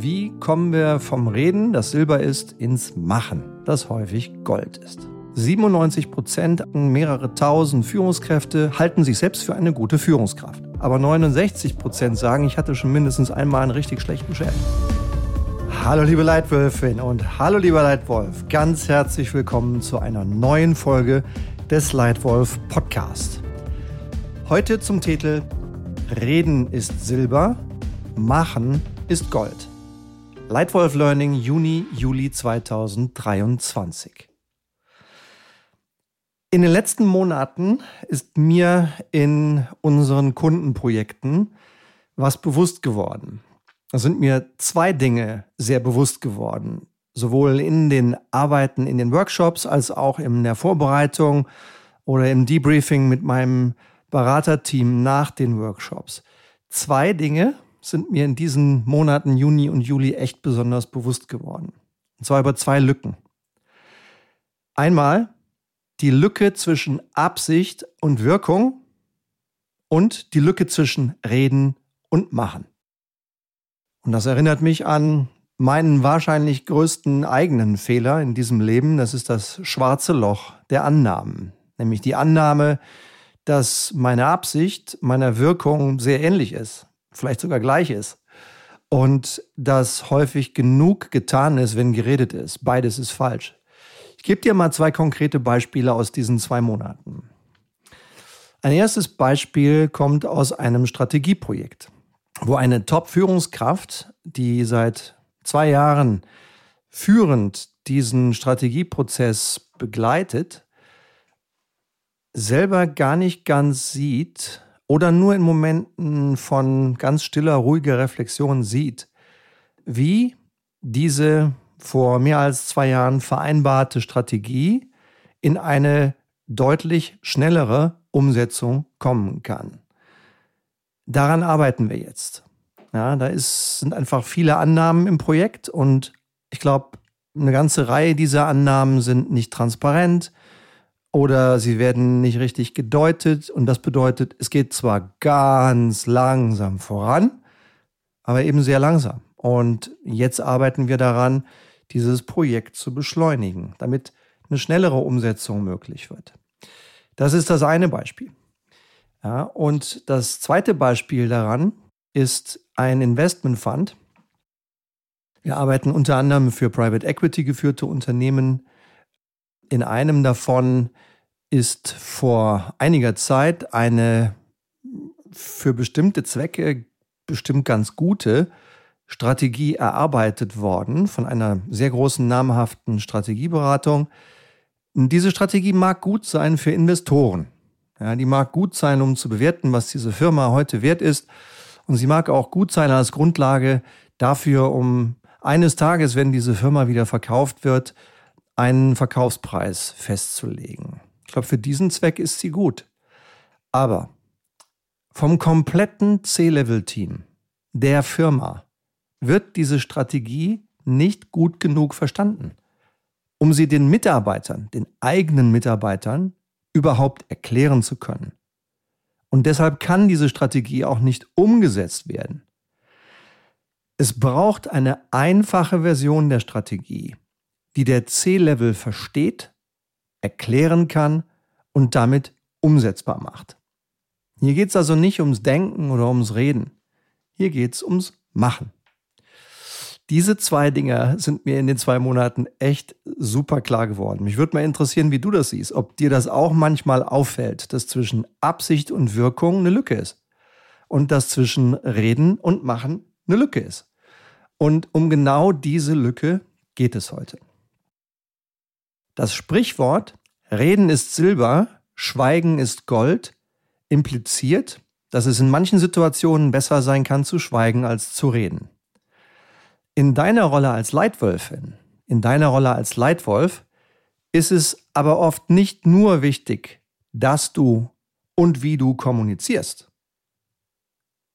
Wie kommen wir vom Reden, das Silber ist, ins Machen, das häufig Gold ist? 97 Prozent, mehrere tausend Führungskräfte halten sich selbst für eine gute Führungskraft. Aber 69 Prozent sagen, ich hatte schon mindestens einmal einen richtig schlechten Chef. Hallo liebe Leitwölfin und hallo lieber Leitwolf. Ganz herzlich willkommen zu einer neuen Folge des Leitwolf Podcast. Heute zum Titel Reden ist Silber, Machen ist Gold. Leitwolf Learning Juni, Juli 2023. In den letzten Monaten ist mir in unseren Kundenprojekten was bewusst geworden. Da sind mir zwei Dinge sehr bewusst geworden. Sowohl in den Arbeiten in den Workshops als auch in der Vorbereitung oder im Debriefing mit meinem Beraterteam nach den Workshops. Zwei Dinge sind mir in diesen Monaten Juni und Juli echt besonders bewusst geworden. Und zwar über zwei Lücken. Einmal die Lücke zwischen Absicht und Wirkung und die Lücke zwischen Reden und Machen. Und das erinnert mich an meinen wahrscheinlich größten eigenen Fehler in diesem Leben. Das ist das schwarze Loch der Annahmen. Nämlich die Annahme, dass meine Absicht meiner Wirkung sehr ähnlich ist, vielleicht sogar gleich ist. Und dass häufig genug getan ist, wenn geredet ist. Beides ist falsch. Ich gebe dir mal zwei konkrete Beispiele aus diesen zwei Monaten. Ein erstes Beispiel kommt aus einem Strategieprojekt, wo eine Top-Führungskraft, die seit zwei Jahren führend diesen Strategieprozess begleitet, selber gar nicht ganz sieht oder nur in Momenten von ganz stiller, ruhiger Reflexion sieht, wie diese vor mehr als zwei Jahren vereinbarte Strategie in eine deutlich schnellere Umsetzung kommen kann. Daran arbeiten wir jetzt. Ja, da ist, sind einfach viele Annahmen im Projekt und ich glaube, eine ganze Reihe dieser Annahmen sind nicht transparent, oder sie werden nicht richtig gedeutet. Und das bedeutet, es geht zwar ganz langsam voran, aber eben sehr langsam. Und jetzt arbeiten wir daran, dieses Projekt zu beschleunigen, damit eine schnellere Umsetzung möglich wird. Das ist das eine Beispiel. Ja, und das zweite Beispiel daran ist ein Investment Fund. Wir arbeiten unter anderem für Private Equity geführte Unternehmen in einem davon ist vor einiger Zeit eine für bestimmte Zwecke bestimmt ganz gute Strategie erarbeitet worden von einer sehr großen namhaften Strategieberatung. Diese Strategie mag gut sein für Investoren. Ja, die mag gut sein, um zu bewerten, was diese Firma heute wert ist. Und sie mag auch gut sein als Grundlage dafür, um eines Tages, wenn diese Firma wieder verkauft wird, einen Verkaufspreis festzulegen. Ich glaube, für diesen Zweck ist sie gut. Aber vom kompletten C-Level-Team der Firma wird diese Strategie nicht gut genug verstanden, um sie den Mitarbeitern, den eigenen Mitarbeitern überhaupt erklären zu können. Und deshalb kann diese Strategie auch nicht umgesetzt werden. Es braucht eine einfache Version der Strategie, die der C-Level versteht, erklären kann und damit umsetzbar macht. Hier geht es also nicht ums Denken oder ums Reden. Hier geht es ums Machen. Diese zwei Dinge sind mir in den zwei Monaten echt super klar geworden. Mich würde mal interessieren, wie du das siehst, ob dir das auch manchmal auffällt, dass zwischen Absicht und Wirkung eine Lücke ist und dass zwischen Reden und Machen eine Lücke ist. Und um genau diese Lücke geht es heute. Das Sprichwort Reden ist Silber, Schweigen ist Gold impliziert, dass es in manchen Situationen besser sein kann zu schweigen als zu reden. In deiner Rolle als Leitwölfin, in deiner Rolle als Leitwolf, ist es aber oft nicht nur wichtig, dass du und wie du kommunizierst.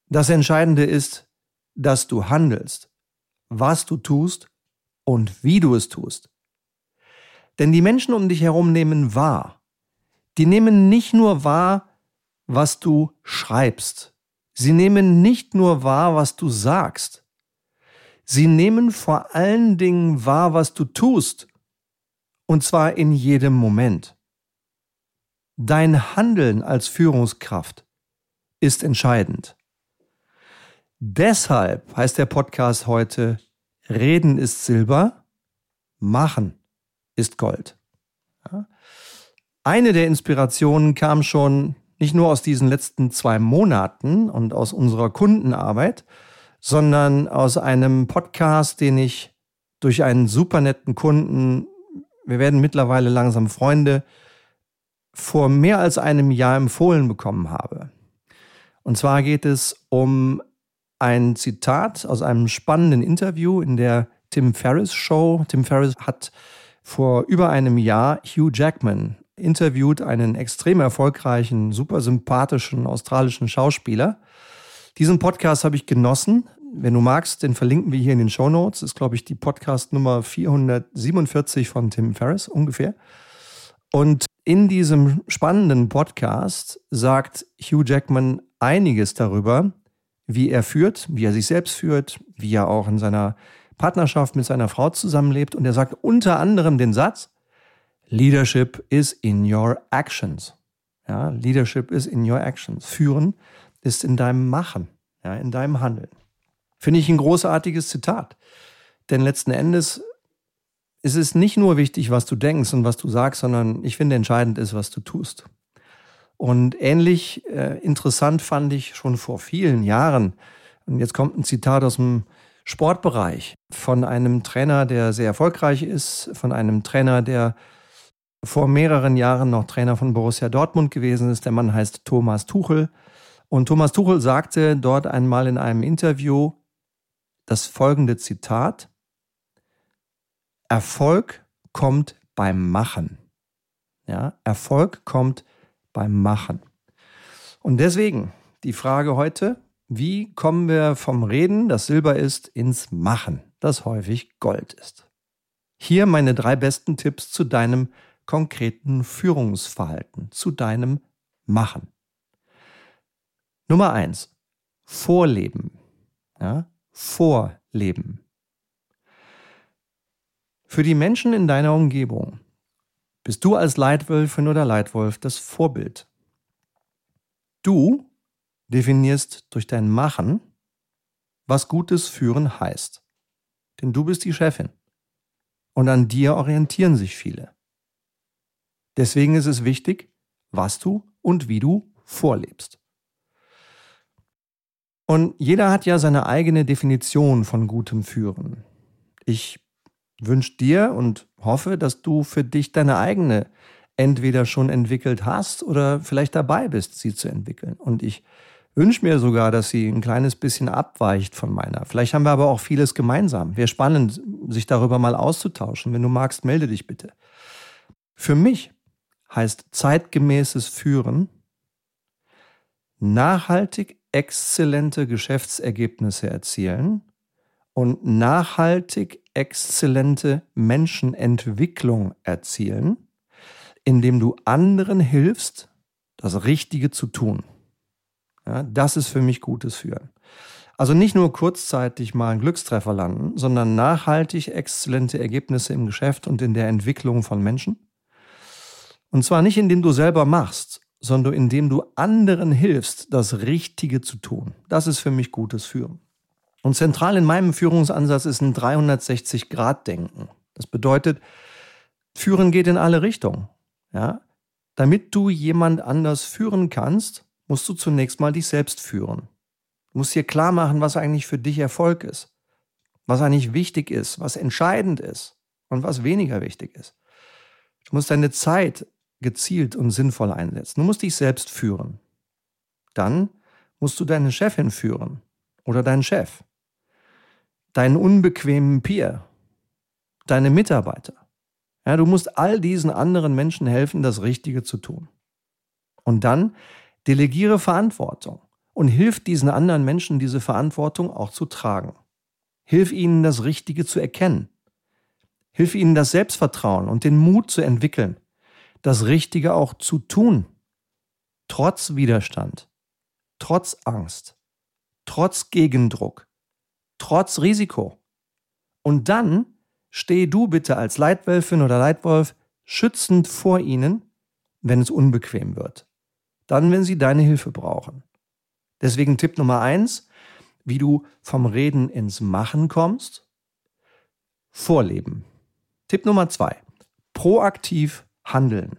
Das Entscheidende ist, dass du handelst, was du tust und wie du es tust. Denn die Menschen um dich herum nehmen wahr. Die nehmen nicht nur wahr, was du schreibst. Sie nehmen nicht nur wahr, was du sagst. Sie nehmen vor allen Dingen wahr, was du tust. Und zwar in jedem Moment. Dein Handeln als Führungskraft ist entscheidend. Deshalb heißt der Podcast heute Reden ist Silber, Machen ist Gold. Ja? Eine der Inspirationen kam schon nicht nur aus diesen letzten zwei Monaten und aus unserer Kundenarbeit, sondern aus einem Podcast, den ich durch einen super netten Kunden, wir werden mittlerweile langsam Freunde, vor mehr als einem Jahr empfohlen bekommen habe. Und zwar geht es um ein Zitat aus einem spannenden Interview in der Tim Ferriss Show. Tim Ferriss hat vor über einem Jahr Hugh Jackman interviewt, einen extrem erfolgreichen, super sympathischen australischen Schauspieler. Diesen Podcast habe ich genossen. Wenn du magst, den verlinken wir hier in den Show Notes. Ist, glaube ich, die Podcast Nummer 447 von Tim Ferriss ungefähr. Und in diesem spannenden Podcast sagt Hugh Jackman einiges darüber, wie er führt, wie er sich selbst führt, wie er auch in seiner Partnerschaft mit seiner Frau zusammenlebt. Und er sagt unter anderem den Satz, Leadership is in your actions. Ja, Leadership is in your actions. Führen ist in deinem Machen, ja, in deinem Handeln. Finde ich ein großartiges Zitat. Denn letzten Endes es ist nicht nur wichtig, was du denkst und was du sagst, sondern ich finde entscheidend ist, was du tust. Und ähnlich äh, interessant fand ich schon vor vielen Jahren, und jetzt kommt ein Zitat aus dem Sportbereich von einem Trainer, der sehr erfolgreich ist, von einem Trainer, der vor mehreren Jahren noch Trainer von Borussia Dortmund gewesen ist. Der Mann heißt Thomas Tuchel. Und Thomas Tuchel sagte dort einmal in einem Interview das folgende Zitat. Erfolg kommt beim Machen. Ja, Erfolg kommt beim Machen. Und deswegen die Frage heute, wie kommen wir vom Reden, das Silber ist, ins Machen, das häufig Gold ist? Hier meine drei besten Tipps zu deinem konkreten Führungsverhalten, zu deinem Machen. Nummer eins, Vorleben. Ja, Vorleben. Für die Menschen in deiner Umgebung bist du als Leitwölfin oder Leitwolf das Vorbild. Du definierst durch dein Machen, was gutes Führen heißt. Denn du bist die Chefin. Und an dir orientieren sich viele. Deswegen ist es wichtig, was du und wie du vorlebst. Und jeder hat ja seine eigene Definition von gutem Führen. Ich wünsche dir und hoffe, dass du für dich deine eigene entweder schon entwickelt hast oder vielleicht dabei bist, sie zu entwickeln. Und ich wünsche mir sogar, dass sie ein kleines bisschen abweicht von meiner. Vielleicht haben wir aber auch vieles gemeinsam. Wäre spannend, sich darüber mal auszutauschen. Wenn du magst, melde dich bitte. Für mich heißt zeitgemäßes Führen nachhaltig exzellente Geschäftsergebnisse erzielen und nachhaltig exzellente Menschenentwicklung erzielen, indem du anderen hilfst, das Richtige zu tun. Ja, das ist für mich gutes Führen. Also nicht nur kurzzeitig mal einen Glückstreffer landen, sondern nachhaltig exzellente Ergebnisse im Geschäft und in der Entwicklung von Menschen. Und zwar nicht indem du selber machst, sondern indem du anderen hilfst, das Richtige zu tun. Das ist für mich gutes Führen. Und zentral in meinem Führungsansatz ist ein 360-Grad-Denken. Das bedeutet, Führen geht in alle Richtungen. Ja? Damit du jemand anders führen kannst, musst du zunächst mal dich selbst führen. Du musst dir klar machen, was eigentlich für dich Erfolg ist, was eigentlich wichtig ist, was entscheidend ist und was weniger wichtig ist. Du musst deine Zeit gezielt und sinnvoll einsetzen. Du musst dich selbst führen. Dann musst du deine Chefin führen oder deinen Chef deinen unbequemen Peer, deine Mitarbeiter. Ja, du musst all diesen anderen Menschen helfen, das Richtige zu tun. Und dann delegiere Verantwortung und hilf diesen anderen Menschen, diese Verantwortung auch zu tragen. Hilf ihnen, das Richtige zu erkennen. Hilf ihnen, das Selbstvertrauen und den Mut zu entwickeln, das Richtige auch zu tun. Trotz Widerstand, trotz Angst, trotz Gegendruck, trotz Risiko, Und dann steh du bitte als Leitwölfin oder Leitwolf schützend vor ihnen, wenn es unbequem wird. Dann, wenn sie deine Hilfe brauchen. Deswegen Tipp Nummer eins, wie du vom Reden ins Machen kommst. Vorleben. Tipp Nummer zwei, proaktiv handeln.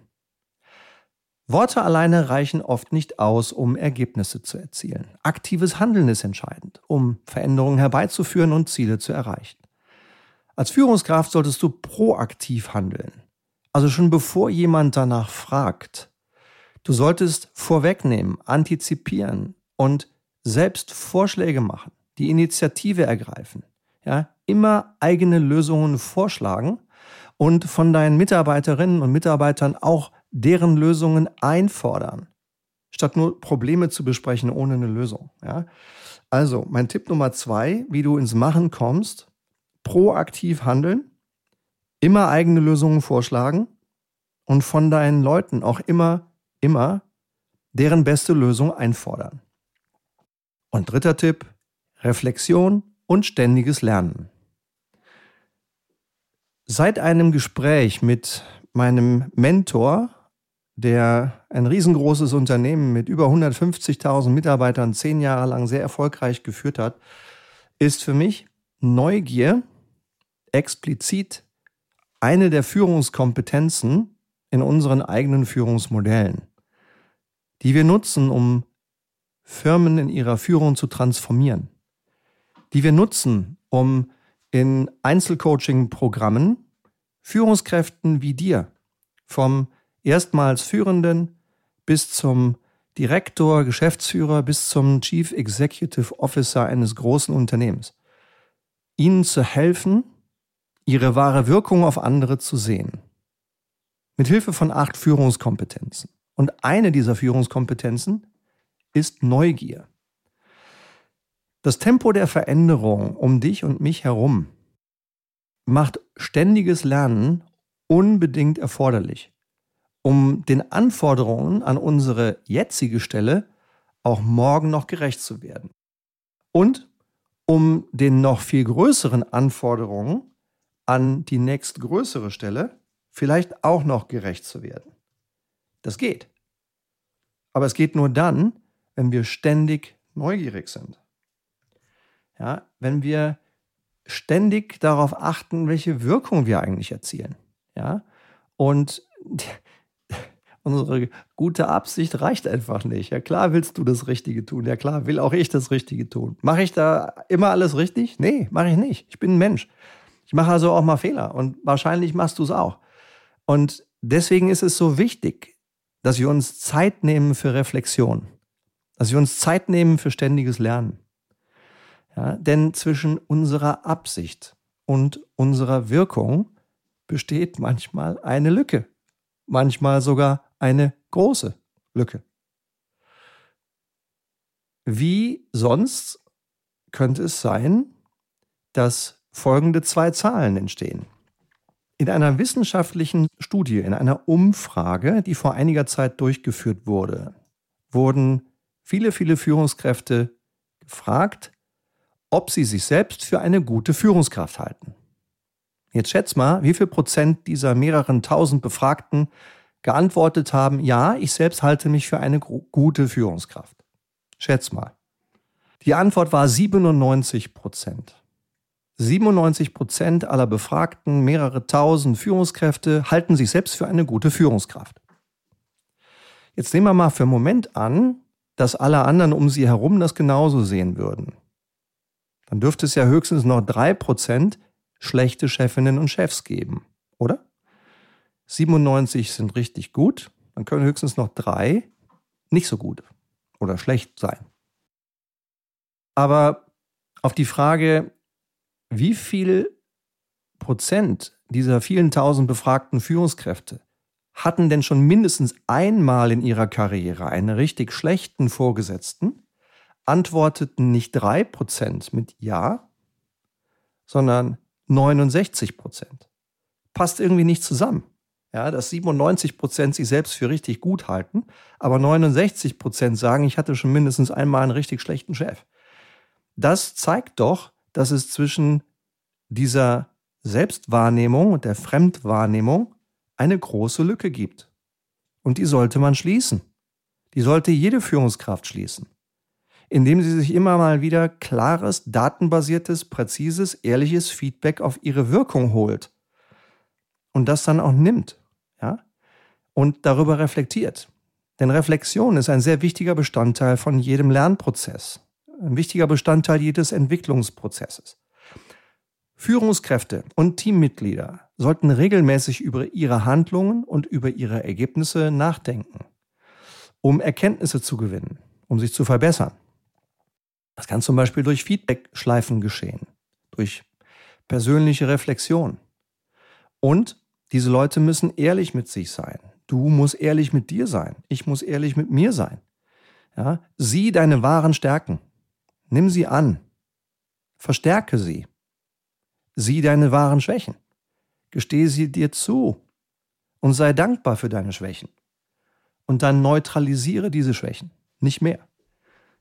Worte alleine reichen oft nicht aus, um Ergebnisse zu erzielen. Aktives Handeln ist entscheidend, um Veränderungen herbeizuführen und Ziele zu erreichen. Als Führungskraft solltest du proaktiv handeln. Also schon bevor jemand danach fragt. Du solltest vorwegnehmen, antizipieren und selbst Vorschläge machen, die Initiative ergreifen. Ja, immer eigene Lösungen vorschlagen und von deinen Mitarbeiterinnen und Mitarbeitern auch deren Lösungen einfordern, statt nur Probleme zu besprechen ohne eine Lösung. Ja? Also, mein Tipp Nummer zwei, wie du ins Machen kommst, proaktiv handeln, immer eigene Lösungen vorschlagen und von deinen Leuten auch immer, immer deren beste Lösung einfordern. Und dritter Tipp, Reflexion und ständiges Lernen. Seit einem Gespräch mit meinem Mentor, der ein riesengroßes Unternehmen mit über 150.000 Mitarbeitern zehn Jahre lang sehr erfolgreich geführt hat, ist für mich Neugier explizit eine der Führungskompetenzen in unseren eigenen Führungsmodellen, die wir nutzen, um Firmen in ihrer Führung zu transformieren, die wir nutzen, um in Einzelcoaching-Programmen Führungskräften wie dir vom erstmals Führenden bis zum Direktor, Geschäftsführer bis zum Chief Executive Officer eines großen Unternehmens. Ihnen zu helfen, ihre wahre Wirkung auf andere zu sehen. Mit Hilfe von acht Führungskompetenzen. Und eine dieser Führungskompetenzen ist Neugier. Das Tempo der Veränderung um dich und mich herum macht ständiges Lernen unbedingt erforderlich um den Anforderungen an unsere jetzige Stelle auch morgen noch gerecht zu werden. Und um den noch viel größeren Anforderungen an die nächstgrößere Stelle vielleicht auch noch gerecht zu werden. Das geht. Aber es geht nur dann, wenn wir ständig neugierig sind. Ja, wenn wir ständig darauf achten, welche Wirkung wir eigentlich erzielen. Ja, und unsere gute Absicht reicht einfach nicht. Ja klar willst du das Richtige tun. Ja klar will auch ich das Richtige tun. Mache ich da immer alles richtig? Nee, mache ich nicht. Ich bin ein Mensch. Ich mache also auch mal Fehler und wahrscheinlich machst du es auch. Und deswegen ist es so wichtig, dass wir uns Zeit nehmen für Reflexion. Dass wir uns Zeit nehmen für ständiges Lernen. Ja, denn zwischen unserer Absicht und unserer Wirkung besteht manchmal eine Lücke. Manchmal sogar eine große Lücke. Wie sonst könnte es sein, dass folgende zwei Zahlen entstehen. In einer wissenschaftlichen Studie, in einer Umfrage, die vor einiger Zeit durchgeführt wurde, wurden viele, viele Führungskräfte gefragt, ob sie sich selbst für eine gute Führungskraft halten. Jetzt schätz mal, wie viel Prozent dieser mehreren tausend Befragten geantwortet haben, ja, ich selbst halte mich für eine gute Führungskraft. Schätz mal. Die Antwort war 97 Prozent. 97 Prozent aller Befragten, mehrere tausend Führungskräfte, halten sich selbst für eine gute Führungskraft. Jetzt nehmen wir mal für einen Moment an, dass alle anderen um sie herum das genauso sehen würden. Dann dürfte es ja höchstens noch drei Prozent schlechte Chefinnen und Chefs geben, oder? 97 sind richtig gut, dann können höchstens noch drei nicht so gut oder schlecht sein. Aber auf die Frage, wie viel Prozent dieser vielen tausend befragten Führungskräfte hatten denn schon mindestens einmal in ihrer Karriere einen richtig schlechten Vorgesetzten, antworteten nicht drei Prozent mit Ja, sondern 69 Prozent. Passt irgendwie nicht zusammen ja, dass 97 Prozent sich selbst für richtig gut halten, aber 69 Prozent sagen, ich hatte schon mindestens einmal einen richtig schlechten Chef. Das zeigt doch, dass es zwischen dieser Selbstwahrnehmung und der Fremdwahrnehmung eine große Lücke gibt. Und die sollte man schließen. Die sollte jede Führungskraft schließen. Indem sie sich immer mal wieder klares, datenbasiertes, präzises, ehrliches Feedback auf ihre Wirkung holt. Und das dann auch nimmt. Ja? Und darüber reflektiert. Denn Reflexion ist ein sehr wichtiger Bestandteil von jedem Lernprozess. Ein wichtiger Bestandteil jedes Entwicklungsprozesses. Führungskräfte und Teammitglieder sollten regelmäßig über ihre Handlungen und über ihre Ergebnisse nachdenken, um Erkenntnisse zu gewinnen, um sich zu verbessern. Das kann zum Beispiel durch Feedback-Schleifen geschehen, durch persönliche Reflexion. Und diese Leute müssen ehrlich mit sich sein. Du musst ehrlich mit dir sein. Ich muss ehrlich mit mir sein. Ja? Sieh deine wahren Stärken. Nimm sie an. Verstärke sie. Sieh deine wahren Schwächen. Gestehe sie dir zu und sei dankbar für deine Schwächen. Und dann neutralisiere diese Schwächen, nicht mehr.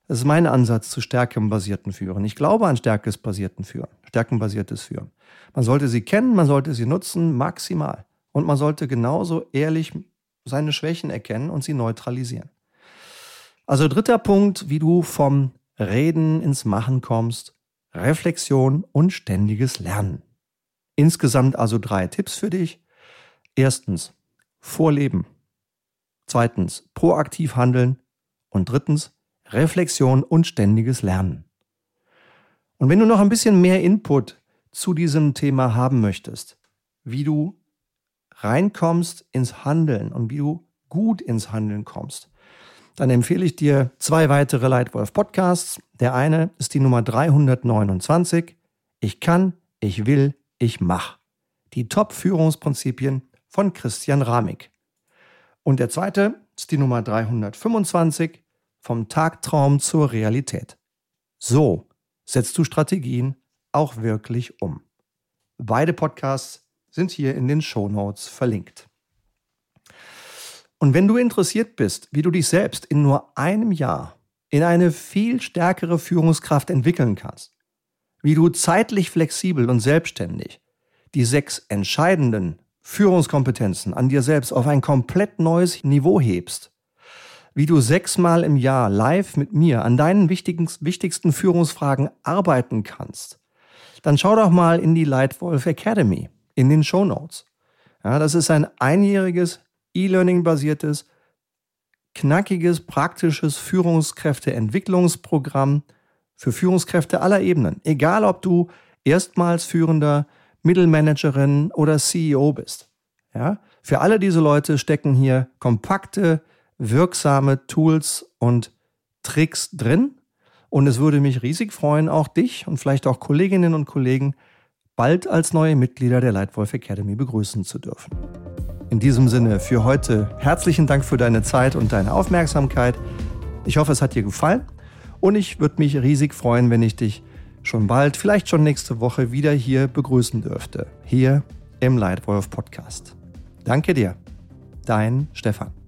Das ist mein Ansatz zu stärkenbasierten Führen. Ich glaube an stärkesbasierten Führen, stärkenbasiertes Führen. Man sollte sie kennen, man sollte sie nutzen, maximal. Und man sollte genauso ehrlich seine Schwächen erkennen und sie neutralisieren. Also dritter Punkt, wie du vom Reden ins Machen kommst, Reflexion und ständiges Lernen. Insgesamt also drei Tipps für dich. Erstens, Vorleben. Zweitens, proaktiv handeln. Und drittens, Reflexion und ständiges Lernen. Und wenn du noch ein bisschen mehr Input zu diesem Thema haben möchtest, wie du reinkommst ins Handeln und wie du gut ins Handeln kommst, dann empfehle ich dir zwei weitere Leitwolf Podcasts. Der eine ist die Nummer 329. Ich kann, ich will, ich mach. Die Top-Führungsprinzipien von Christian Ramig. Und der zweite ist die Nummer 325. Vom Tagtraum zur Realität. So setzt du Strategien auch wirklich um. Beide Podcasts sind hier in den Show Notes verlinkt. Und wenn du interessiert bist, wie du dich selbst in nur einem Jahr in eine viel stärkere Führungskraft entwickeln kannst, wie du zeitlich flexibel und selbstständig die sechs entscheidenden Führungskompetenzen an dir selbst auf ein komplett neues Niveau hebst, wie du sechsmal im Jahr live mit mir an deinen wichtigsten Führungsfragen arbeiten kannst, dann schau doch mal in die Lightwolf Academy in den Show Notes. Ja, das ist ein einjähriges E-Learning-basiertes, knackiges, praktisches Führungskräfteentwicklungsprogramm für Führungskräfte aller Ebenen. Egal, ob du erstmals führender Mittelmanagerin oder CEO bist. Ja? Für alle diese Leute stecken hier kompakte, wirksame Tools und Tricks drin. Und es würde mich riesig freuen, auch dich und vielleicht auch Kolleginnen und Kollegen bald als neue Mitglieder der Leitwolf Academy begrüßen zu dürfen. In diesem Sinne für heute herzlichen Dank für deine Zeit und deine Aufmerksamkeit. Ich hoffe, es hat dir gefallen und ich würde mich riesig freuen, wenn ich dich schon bald, vielleicht schon nächste Woche wieder hier begrüßen dürfte. Hier im Lightwolf Podcast. Danke dir. Dein Stefan.